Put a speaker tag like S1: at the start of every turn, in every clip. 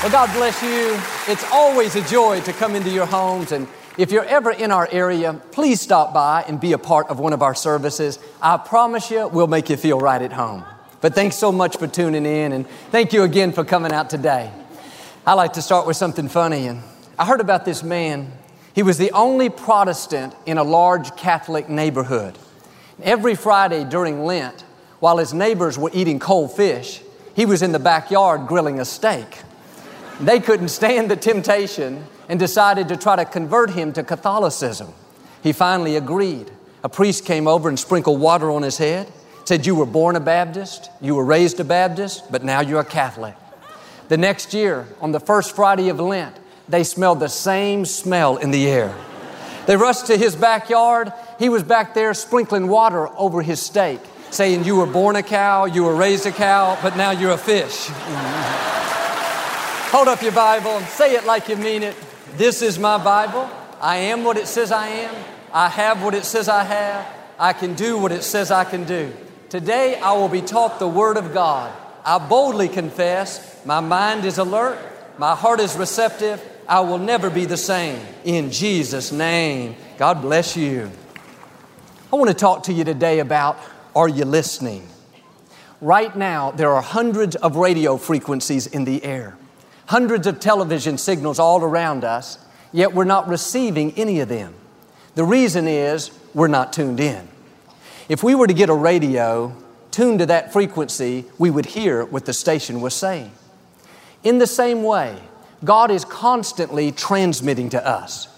S1: Well, God bless you. It's always a joy to come into your homes. And if you're ever in our area, please stop by and be a part of one of our services. I promise you, we'll make you feel right at home. But thanks so much for tuning in, and thank you again for coming out today. I like to start with something funny. And I heard about this man. He was the only Protestant in a large Catholic neighborhood. Every Friday during Lent, while his neighbors were eating cold fish, he was in the backyard grilling a steak. They couldn't stand the temptation and decided to try to convert him to Catholicism. He finally agreed. A priest came over and sprinkled water on his head, said, You were born a Baptist, you were raised a Baptist, but now you're a Catholic. The next year, on the first Friday of Lent, they smelled the same smell in the air. They rushed to his backyard. He was back there sprinkling water over his steak, saying, You were born a cow, you were raised a cow, but now you're a fish. Hold up your Bible and say it like you mean it. This is my Bible. I am what it says I am. I have what it says I have. I can do what it says I can do. Today I will be taught the Word of God. I boldly confess my mind is alert, my heart is receptive. I will never be the same. In Jesus' name, God bless you. I want to talk to you today about are you listening? Right now, there are hundreds of radio frequencies in the air hundreds of television signals all around us, yet we're not receiving any of them. The reason is we're not tuned in. If we were to get a radio tuned to that frequency, we would hear what the station was saying. In the same way, God is constantly transmitting to us.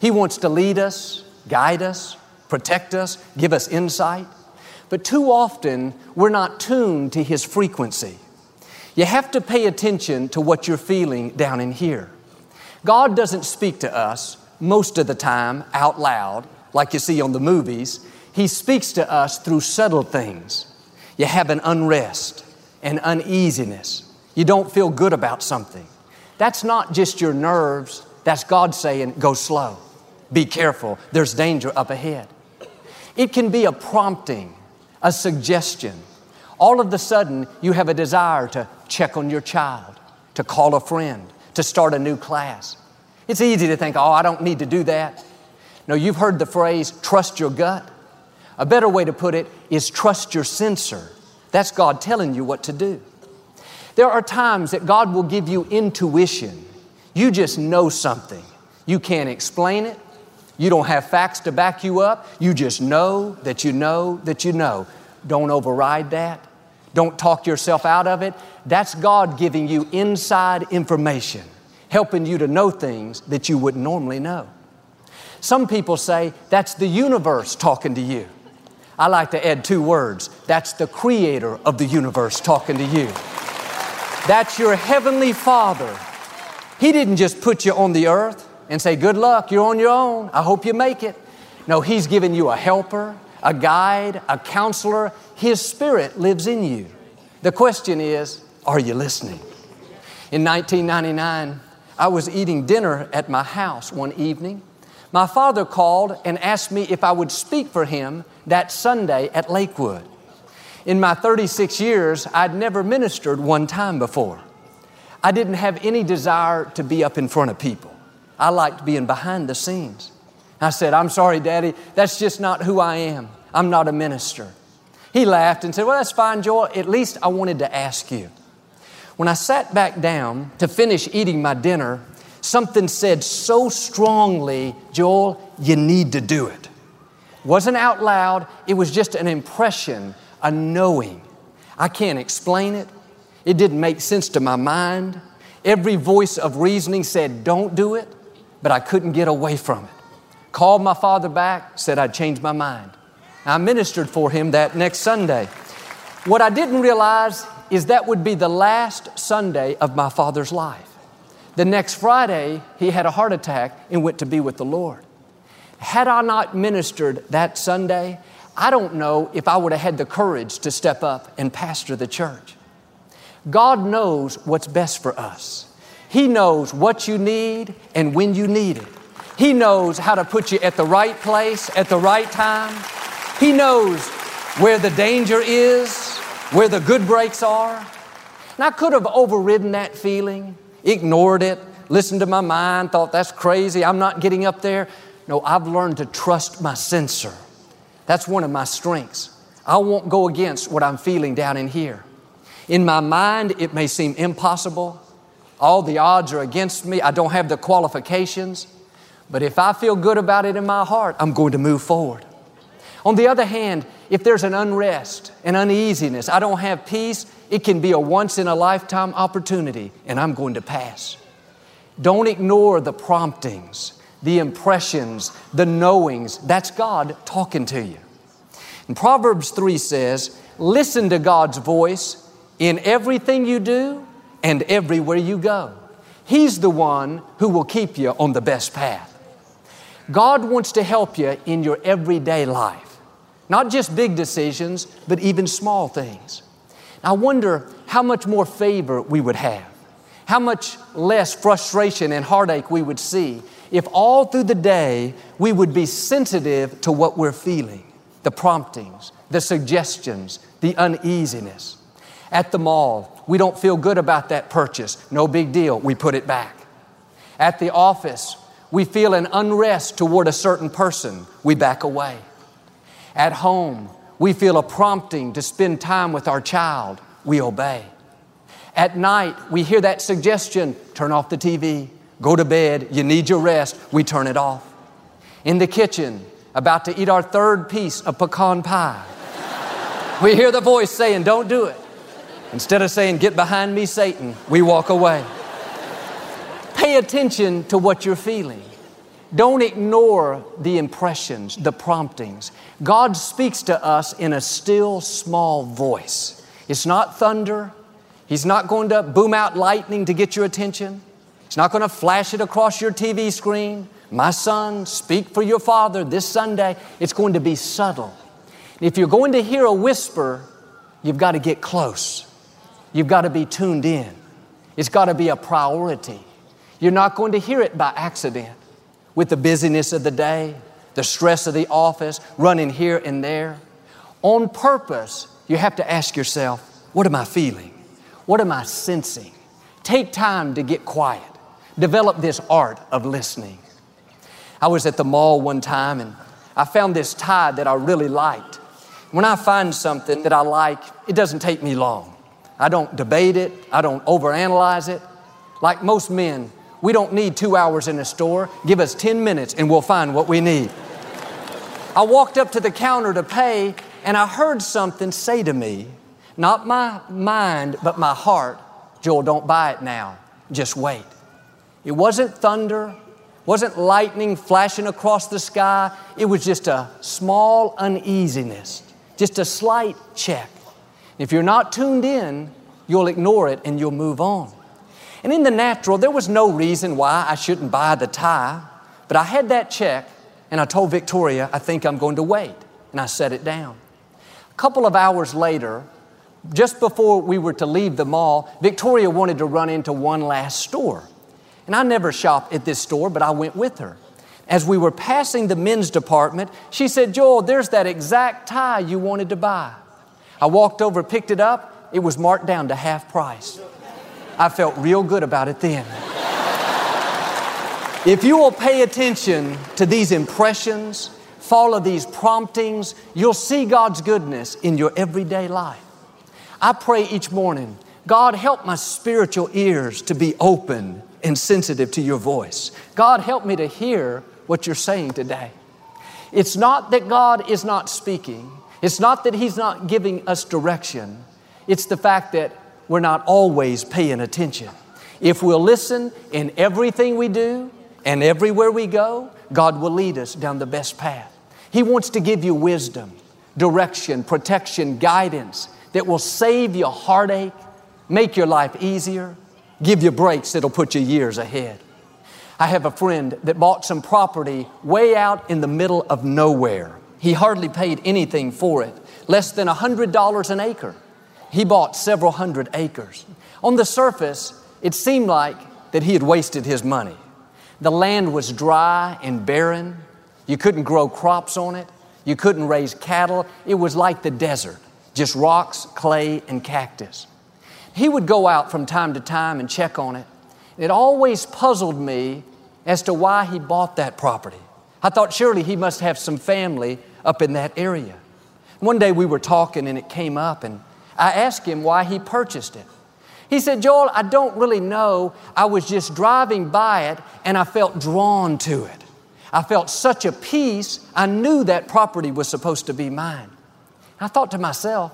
S1: He wants to lead us, guide us, protect us, give us insight. But too often, we're not tuned to His frequency. You have to pay attention to what you're feeling down in here. God doesn't speak to us most of the time out loud, like you see on the movies. He speaks to us through subtle things. You have an unrest, an uneasiness. You don't feel good about something. That's not just your nerves, that's God saying, go slow. Be careful, there's danger up ahead. It can be a prompting, a suggestion. All of a sudden, you have a desire to check on your child, to call a friend, to start a new class. It's easy to think, oh, I don't need to do that. No, you've heard the phrase, trust your gut. A better way to put it is trust your sensor. That's God telling you what to do. There are times that God will give you intuition. You just know something. You can't explain it. You don't have facts to back you up. You just know that you know that you know. Don't override that. Don't talk yourself out of it. That's God giving you inside information, helping you to know things that you wouldn't normally know. Some people say that's the universe talking to you. I like to add two words that's the creator of the universe talking to you. That's your heavenly Father. He didn't just put you on the earth and say, Good luck, you're on your own. I hope you make it. No, He's given you a helper, a guide, a counselor. His Spirit lives in you. The question is, are you listening? In 1999, I was eating dinner at my house one evening. My father called and asked me if I would speak for him that Sunday at Lakewood. In my 36 years, I'd never ministered one time before. I didn't have any desire to be up in front of people. I liked being behind the scenes. I said, I'm sorry, Daddy, that's just not who I am. I'm not a minister. He laughed and said, Well, that's fine, Joel. At least I wanted to ask you. When I sat back down to finish eating my dinner, something said so strongly, Joel, you need to do it. wasn't out loud, it was just an impression, a knowing. I can't explain it. It didn't make sense to my mind. Every voice of reasoning said, Don't do it, but I couldn't get away from it. Called my father back, said I'd changed my mind. I ministered for him that next Sunday. What I didn't realize is that would be the last Sunday of my father's life. The next Friday, he had a heart attack and went to be with the Lord. Had I not ministered that Sunday, I don't know if I would have had the courage to step up and pastor the church. God knows what's best for us. He knows what you need and when you need it. He knows how to put you at the right place at the right time. He knows where the danger is, where the good breaks are. And I could have overridden that feeling, ignored it, listened to my mind, thought that's crazy, I'm not getting up there. No, I've learned to trust my sensor. That's one of my strengths. I won't go against what I'm feeling down in here. In my mind, it may seem impossible. All the odds are against me. I don't have the qualifications. But if I feel good about it in my heart, I'm going to move forward. On the other hand, if there's an unrest, an uneasiness, I don't have peace, it can be a once in a lifetime opportunity, and I'm going to pass. Don't ignore the promptings, the impressions, the knowings. That's God talking to you. And Proverbs 3 says, Listen to God's voice in everything you do and everywhere you go. He's the one who will keep you on the best path. God wants to help you in your everyday life, not just big decisions, but even small things. I wonder how much more favor we would have, how much less frustration and heartache we would see if all through the day we would be sensitive to what we're feeling, the promptings, the suggestions, the uneasiness. At the mall, we don't feel good about that purchase. No big deal. We put it back. At the office, we feel an unrest toward a certain person. We back away. At home, we feel a prompting to spend time with our child. We obey. At night, we hear that suggestion turn off the TV, go to bed, you need your rest. We turn it off. In the kitchen, about to eat our third piece of pecan pie, we hear the voice saying, Don't do it. Instead of saying, Get behind me, Satan, we walk away. Pay attention to what you're feeling. Don't ignore the impressions, the promptings. God speaks to us in a still small voice. It's not thunder. He's not going to boom out lightning to get your attention. He's not going to flash it across your TV screen. My son, speak for your father this Sunday. It's going to be subtle. If you're going to hear a whisper, you've got to get close. You've got to be tuned in. It's got to be a priority. You're not going to hear it by accident with the busyness of the day, the stress of the office, running here and there. On purpose, you have to ask yourself, what am I feeling? What am I sensing? Take time to get quiet. Develop this art of listening. I was at the mall one time and I found this tie that I really liked. When I find something that I like, it doesn't take me long. I don't debate it, I don't overanalyze it. Like most men, we don't need two hours in a store. Give us 10 minutes and we'll find what we need. I walked up to the counter to pay and I heard something say to me, not my mind, but my heart, Joel, don't buy it now. Just wait. It wasn't thunder, wasn't lightning flashing across the sky. It was just a small uneasiness, just a slight check. If you're not tuned in, you'll ignore it and you'll move on. And in the natural, there was no reason why I shouldn't buy the tie, but I had that check and I told Victoria, I think I'm going to wait. And I set it down. A couple of hours later, just before we were to leave the mall, Victoria wanted to run into one last store. And I never shop at this store, but I went with her. As we were passing the men's department, she said, Joel, there's that exact tie you wanted to buy. I walked over, picked it up. It was marked down to half price. I felt real good about it then. if you will pay attention to these impressions, follow these promptings, you'll see God's goodness in your everyday life. I pray each morning, God, help my spiritual ears to be open and sensitive to your voice. God, help me to hear what you're saying today. It's not that God is not speaking, it's not that He's not giving us direction, it's the fact that we're not always paying attention. If we'll listen in everything we do and everywhere we go, God will lead us down the best path. He wants to give you wisdom, direction, protection, guidance that will save you heartache, make your life easier. give you breaks that'll put you years ahead. I have a friend that bought some property way out in the middle of nowhere. He hardly paid anything for it, less than $100 an acre. He bought several hundred acres. On the surface, it seemed like that he had wasted his money. The land was dry and barren. You couldn't grow crops on it. You couldn't raise cattle. It was like the desert, just rocks, clay, and cactus. He would go out from time to time and check on it. It always puzzled me as to why he bought that property. I thought surely he must have some family up in that area. One day we were talking and it came up, and I asked him why he purchased it. He said, Joel, I don't really know. I was just driving by it and I felt drawn to it. I felt such a peace, I knew that property was supposed to be mine. I thought to myself,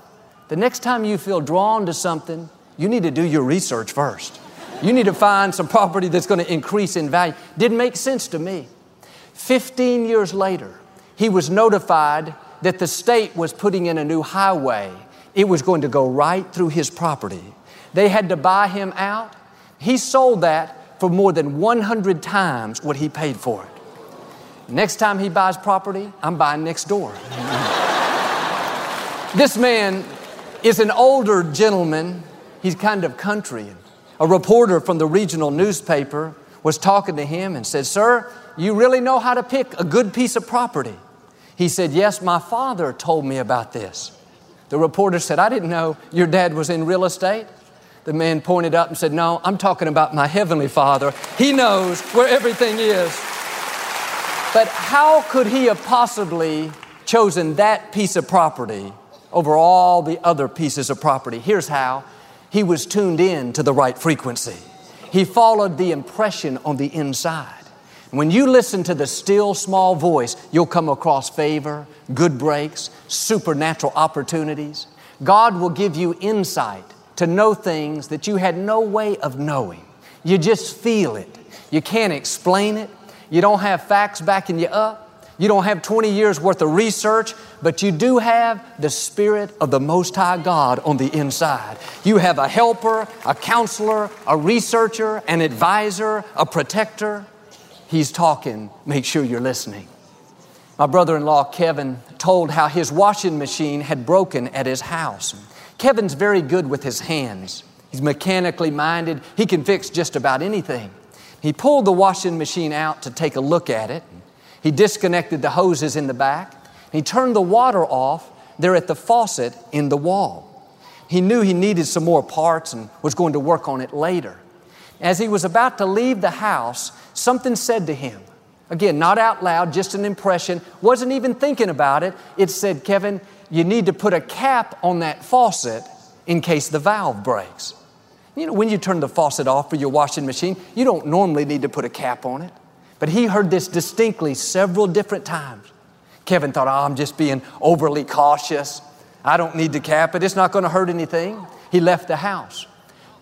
S1: the next time you feel drawn to something, you need to do your research first. You need to find some property that's going to increase in value. Didn't make sense to me. 15 years later, he was notified that the state was putting in a new highway. It was going to go right through his property. They had to buy him out. He sold that for more than 100 times what he paid for it. Next time he buys property, I'm buying next door. this man is an older gentleman. He's kind of country. A reporter from the regional newspaper was talking to him and said, Sir, you really know how to pick a good piece of property. He said, Yes, my father told me about this. The reporter said, I didn't know your dad was in real estate. The man pointed up and said, No, I'm talking about my heavenly father. He knows where everything is. But how could he have possibly chosen that piece of property over all the other pieces of property? Here's how he was tuned in to the right frequency. He followed the impression on the inside. When you listen to the still small voice, you'll come across favor, good breaks, supernatural opportunities. God will give you insight to know things that you had no way of knowing. You just feel it. You can't explain it. You don't have facts backing you up. You don't have 20 years worth of research, but you do have the Spirit of the Most High God on the inside. You have a helper, a counselor, a researcher, an advisor, a protector. He's talking. Make sure you're listening. My brother in law, Kevin, told how his washing machine had broken at his house. Kevin's very good with his hands. He's mechanically minded. He can fix just about anything. He pulled the washing machine out to take a look at it. He disconnected the hoses in the back. He turned the water off there at the faucet in the wall. He knew he needed some more parts and was going to work on it later. As he was about to leave the house, something said to him, again, not out loud, just an impression, wasn't even thinking about it. It said, Kevin, you need to put a cap on that faucet in case the valve breaks. You know, when you turn the faucet off for your washing machine, you don't normally need to put a cap on it. But he heard this distinctly several different times. Kevin thought, oh, I'm just being overly cautious. I don't need to cap it. It's not going to hurt anything. He left the house.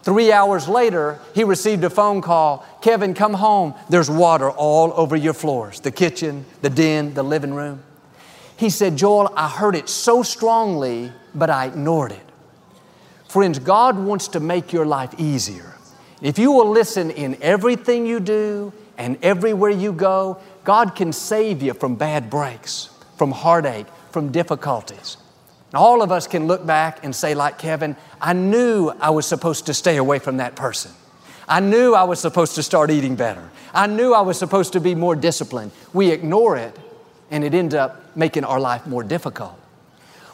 S1: Three hours later, he received a phone call Kevin, come home. There's water all over your floors the kitchen, the den, the living room. He said, Joel, I heard it so strongly, but I ignored it. Friends, God wants to make your life easier. If you will listen in everything you do and everywhere you go, God can save you from bad breaks, from heartache, from difficulties. All of us can look back and say, like Kevin, I knew I was supposed to stay away from that person. I knew I was supposed to start eating better. I knew I was supposed to be more disciplined. We ignore it, and it ends up making our life more difficult.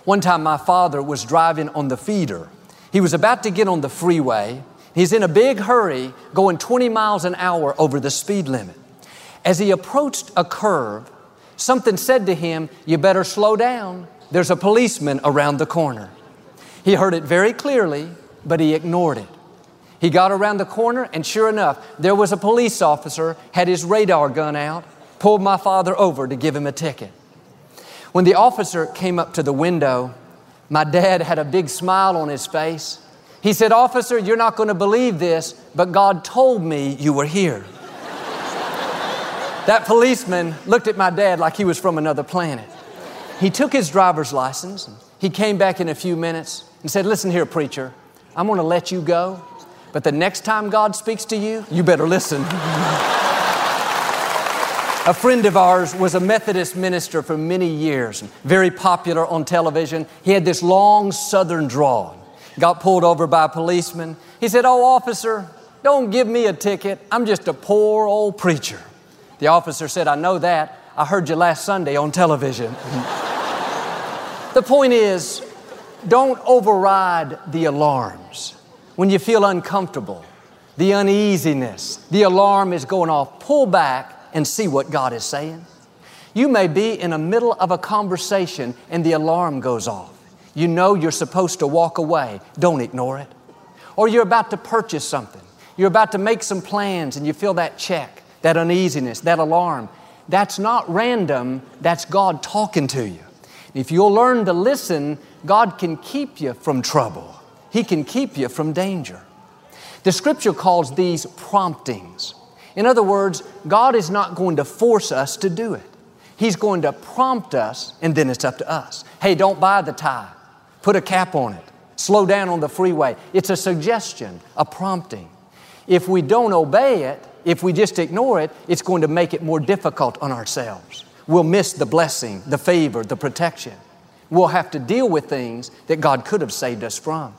S1: One time, my father was driving on the feeder he was about to get on the freeway. He's in a big hurry, going 20 miles an hour over the speed limit. As he approached a curve, something said to him, You better slow down. There's a policeman around the corner. He heard it very clearly, but he ignored it. He got around the corner, and sure enough, there was a police officer, had his radar gun out, pulled my father over to give him a ticket. When the officer came up to the window, my dad had a big smile on his face. He said, Officer, you're not going to believe this, but God told me you were here. that policeman looked at my dad like he was from another planet. He took his driver's license. He came back in a few minutes and said, Listen here, preacher, I'm going to let you go, But the next time God speaks to you, you better listen. A friend of ours was a Methodist minister for many years, very popular on television. He had this long southern drawl. Got pulled over by a policeman. He said, Oh, officer, don't give me a ticket. I'm just a poor old preacher. The officer said, I know that. I heard you last Sunday on television. the point is, don't override the alarms. When you feel uncomfortable, the uneasiness, the alarm is going off, pull back and see what God is saying. You may be in the middle of a conversation and the alarm goes off. You know you're supposed to walk away. Don't ignore it. Or you're about to purchase something. You're about to make some plans and you feel that check, that uneasiness, that alarm. That's not random, that's God talking to you. If you'll learn to listen, God can keep you from trouble. He can keep you from danger. The scripture calls these promptings. In other words, God is not going to force us to do it. He's going to prompt us, and then it's up to us. Hey, don't buy the tie. Put a cap on it. Slow down on the freeway. It's a suggestion, a prompting. If we don't obey it, if we just ignore it, it's going to make it more difficult on ourselves. We'll miss the blessing, the favor, the protection. We'll have to deal with things that God could have saved us from.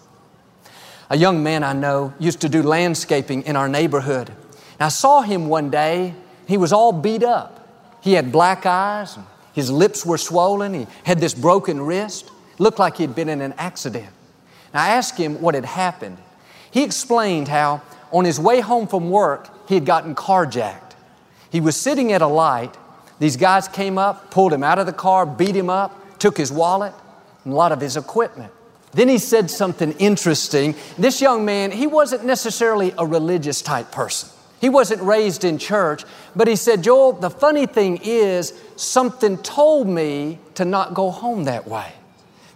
S1: A young man I know used to do landscaping in our neighborhood. I saw him one day. He was all beat up. He had black eyes. His lips were swollen. He had this broken wrist. Looked like he'd been in an accident. And I asked him what had happened. He explained how on his way home from work, he had gotten carjacked. He was sitting at a light. These guys came up, pulled him out of the car, beat him up, took his wallet, and a lot of his equipment. Then he said something interesting. This young man, he wasn't necessarily a religious type person. He wasn't raised in church, but he said, Joel, the funny thing is, something told me to not go home that way.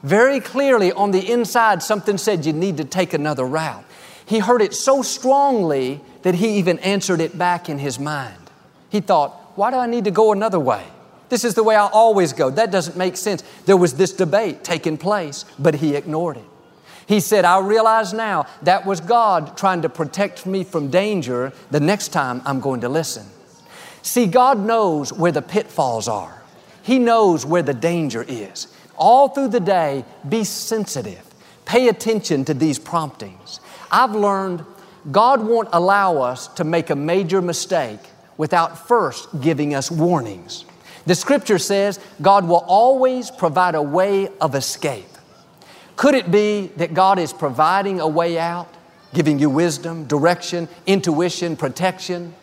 S1: Very clearly on the inside, something said you need to take another route. He heard it so strongly that he even answered it back in his mind. He thought, why do I need to go another way? This is the way I always go. That doesn't make sense. There was this debate taking place, but he ignored it. He said, I realize now that was God trying to protect me from danger the next time I'm going to listen. See, God knows where the pitfalls are, He knows where the danger is. All through the day, be sensitive. Pay attention to these promptings. I've learned God won't allow us to make a major mistake without first giving us warnings. The scripture says God will always provide a way of escape. Could it be that God is providing a way out, giving you wisdom, direction, intuition, protection,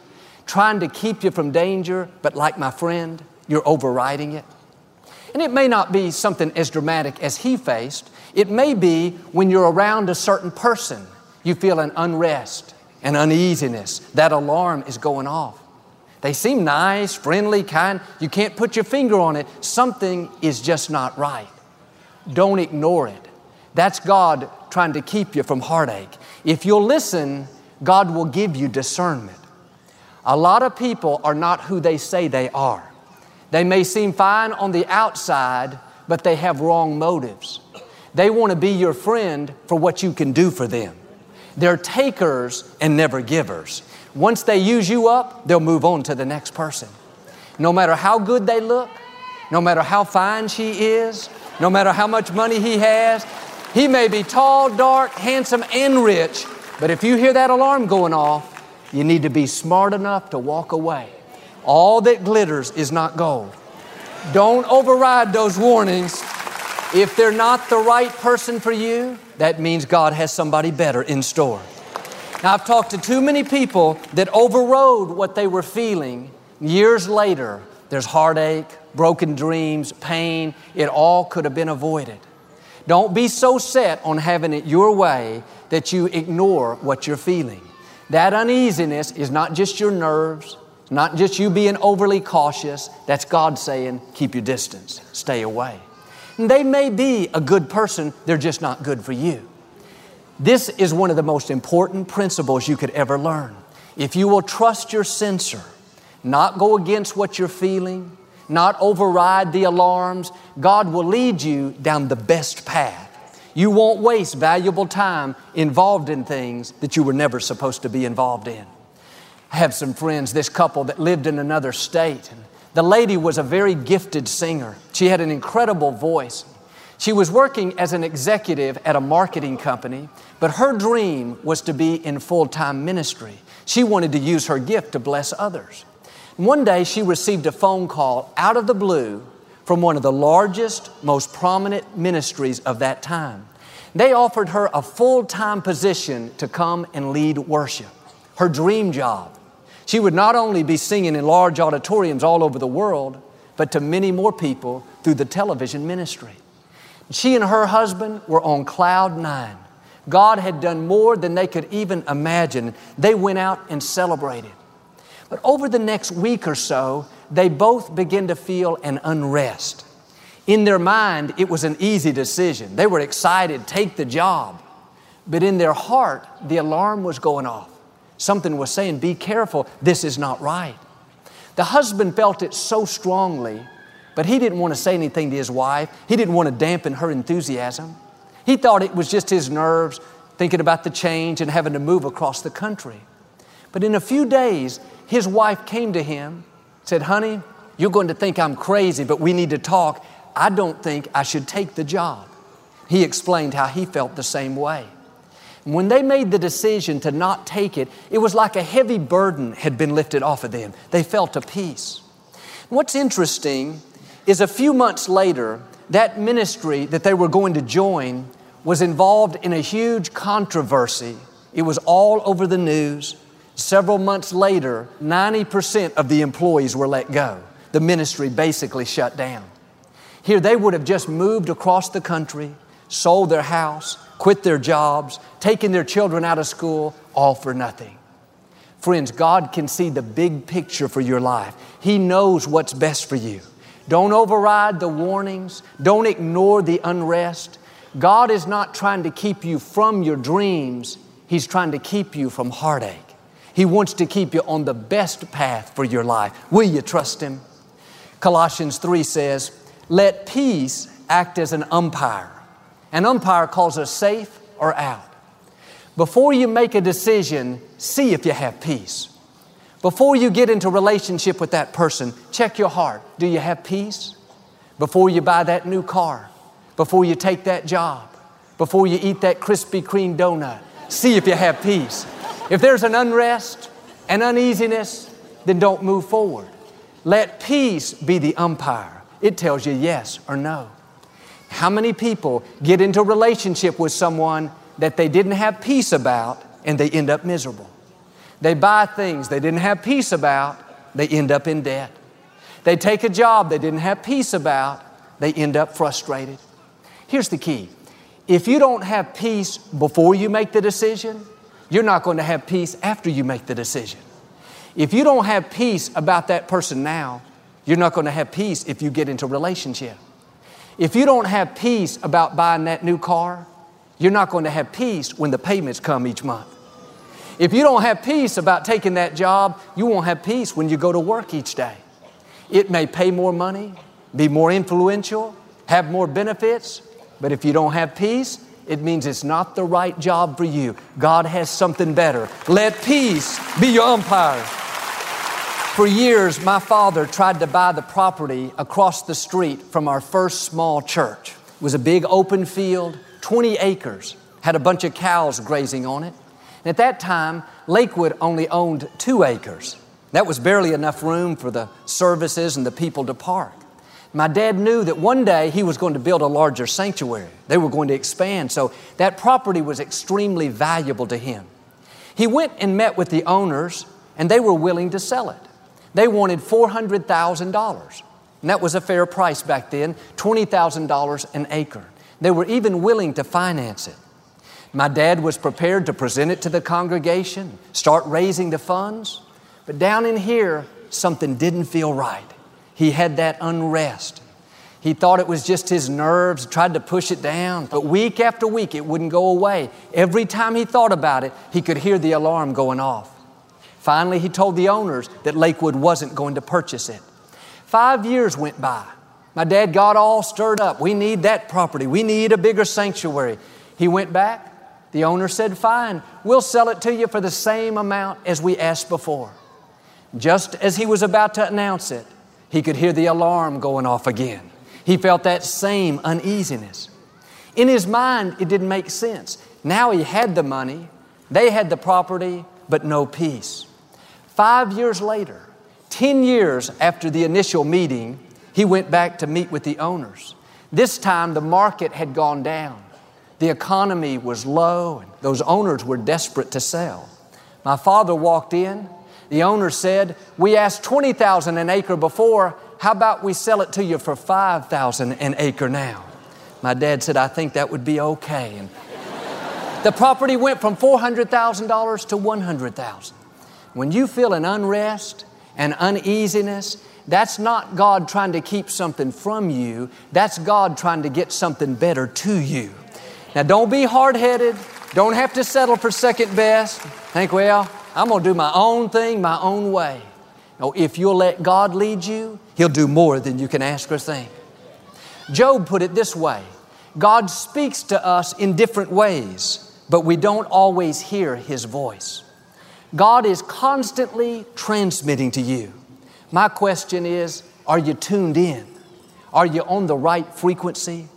S1: trying to keep you from danger, but like my friend, you're overriding it? And it may not be something as dramatic as he faced. It may be when you're around a certain person, you feel an unrest, an uneasiness. That alarm is going off. They seem nice, friendly, kind. You can't put your finger on it. Something is just not right. Don't ignore it. That's God trying to keep you from heartache. If you'll listen, God will give you discernment. A lot of people are not who they say they are. They may seem fine on the outside, but they have wrong motives. They want to be your friend for what you can do for them. They're takers and never givers. Once they use you up, they'll move on to the next person. No matter how good they look, no matter how fine she is, no matter how much money he has, he may be tall, dark, handsome, and rich, but if you hear that alarm going off, you need to be smart enough to walk away. All that glitters is not gold. Don't override those warnings. If they're not the right person for you, that means God has somebody better in store. Now, I've talked to too many people that overrode what they were feeling. Years later, there's heartache, broken dreams, pain. It all could have been avoided. Don't be so set on having it your way that you ignore what you're feeling. That uneasiness is not just your nerves, not just you being overly cautious. That's God saying, keep your distance, stay away. And they may be a good person, they're just not good for you. This is one of the most important principles you could ever learn. If you will trust your sensor, not go against what you're feeling, not override the alarms. God will lead you down the best path. You won't waste valuable time involved in things that you were never supposed to be involved in. I have some friends, this couple that lived in another state. And the lady was a very gifted singer. She had an incredible voice. She was working as an executive at a marketing company, but her dream was to be in full time ministry. She wanted to use her gift to bless others. One day she received a phone call out of the blue from one of the largest, most prominent ministries of that time. They offered her a full time position to come and lead worship, her dream job. She would not only be singing in large auditoriums all over the world, but to many more people through the television ministry. She and her husband were on cloud nine. God had done more than they could even imagine. They went out and celebrated. But over the next week or so, they both began to feel an unrest. In their mind, it was an easy decision. They were excited, take the job. But in their heart, the alarm was going off. Something was saying, Be careful, this is not right. The husband felt it so strongly, but he didn't want to say anything to his wife. He didn't want to dampen her enthusiasm. He thought it was just his nerves thinking about the change and having to move across the country. But in a few days, his wife came to him, said, Honey, you're going to think I'm crazy, but we need to talk. I don't think I should take the job. He explained how he felt the same way. When they made the decision to not take it, it was like a heavy burden had been lifted off of them. They felt a peace. What's interesting is a few months later, that ministry that they were going to join was involved in a huge controversy. It was all over the news. Several months later, 90% of the employees were let go. The ministry basically shut down. Here, they would have just moved across the country, sold their house, quit their jobs, taken their children out of school, all for nothing. Friends, God can see the big picture for your life. He knows what's best for you. Don't override the warnings. Don't ignore the unrest. God is not trying to keep you from your dreams, He's trying to keep you from heartache. He wants to keep you on the best path for your life. Will you trust Him? Colossians 3 says, Let peace act as an umpire an umpire calls us safe or out. Before you make a decision, see if you have peace. Before you get into relationship with that person, check your heart. Do you have peace? Before you buy that new car, before you take that job, before you eat that Krispy Kreme donut, see if you have peace. If there's an unrest, an uneasiness, then don't move forward. Let peace be the umpire. It tells you yes or no. How many people get into relationship with someone that they didn't have peace about and they end up miserable? They buy things they didn't have peace about, they end up in debt. They take a job they didn't have peace about, they end up frustrated. Here's the key if you don't have peace before you make the decision, you're not going to have peace after you make the decision. If you don't have peace about that person now, you're not going to have peace if you get into relationship. If you don't have peace about buying that new car, you're not going to have peace when the payments come each month. If you don't have peace about taking that job, you won't have peace when you go to work each day. It may pay more money, be more influential, have more benefits, but if you don't have peace, it means it's not the right job for you. God has something better. Let peace be your umpire. For years, my father tried to buy the property across the street from our first small church. It was a big open field, 20 acres, had a bunch of cows grazing on it. And at that time, Lakewood only owned two acres. That was barely enough room for the services and the people to park. My dad knew that one day he was going to build a larger sanctuary. They were going to expand, so that property was extremely valuable to him. He went and met with the owners, and they were willing to sell it. They wanted $400,000. And that was a fair price back then $20,000 an acre. They were even willing to finance it. My dad was prepared to present it to the congregation, start raising the funds. But down in here, something didn't feel right. He had that unrest. He thought it was just his nerves, tried to push it down, but week after week it wouldn't go away. Every time he thought about it, he could hear the alarm going off. Finally, he told the owners that Lakewood wasn't going to purchase it. Five years went by. My dad got all stirred up. We need that property. We need a bigger sanctuary. He went back. The owner said, Fine, we'll sell it to you for the same amount as we asked before. Just as he was about to announce it, he could hear the alarm going off again. He felt that same uneasiness. In his mind, it didn't make sense. Now he had the money, they had the property, but no peace. Five years later, 10 years after the initial meeting, he went back to meet with the owners. This time, the market had gone down. The economy was low, and those owners were desperate to sell. My father walked in. The owner said, We asked 20,000 an acre before. How about we sell it to you for 5,000 an acre now? My dad said, I think that would be okay. And the property went from $400,000 to 100,000. When you feel an unrest and uneasiness, that's not God trying to keep something from you. That's God trying to get something better to you. Now, don't be hard headed. Don't have to settle for second best. Think, well, I'm going to do my own thing my own way. No, if you'll let God lead you, He'll do more than you can ask or think. Job put it this way God speaks to us in different ways, but we don't always hear His voice. God is constantly transmitting to you. My question is are you tuned in? Are you on the right frequency?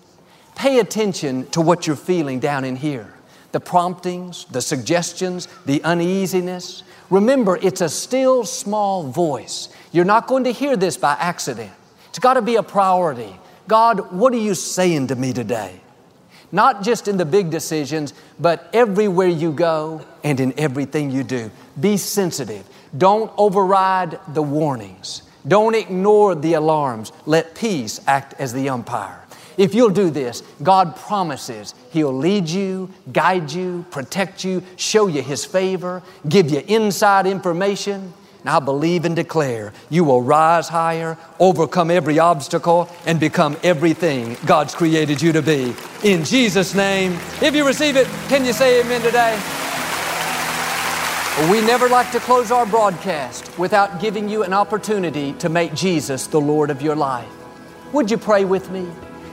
S1: Pay attention to what you're feeling down in here the promptings, the suggestions, the uneasiness. Remember, it's a still small voice. You're not going to hear this by accident. It's got to be a priority. God, what are you saying to me today? Not just in the big decisions, but everywhere you go and in everything you do. Be sensitive. Don't override the warnings. Don't ignore the alarms. Let peace act as the umpire. If you'll do this, God promises He'll lead you, guide you, protect you, show you His favor, give you inside information. And I believe and declare you will rise higher, overcome every obstacle, and become everything God's created you to be. In Jesus' name, if you receive it, can you say amen today? We never like to close our broadcast without giving you an opportunity to make Jesus the Lord of your life. Would you pray with me?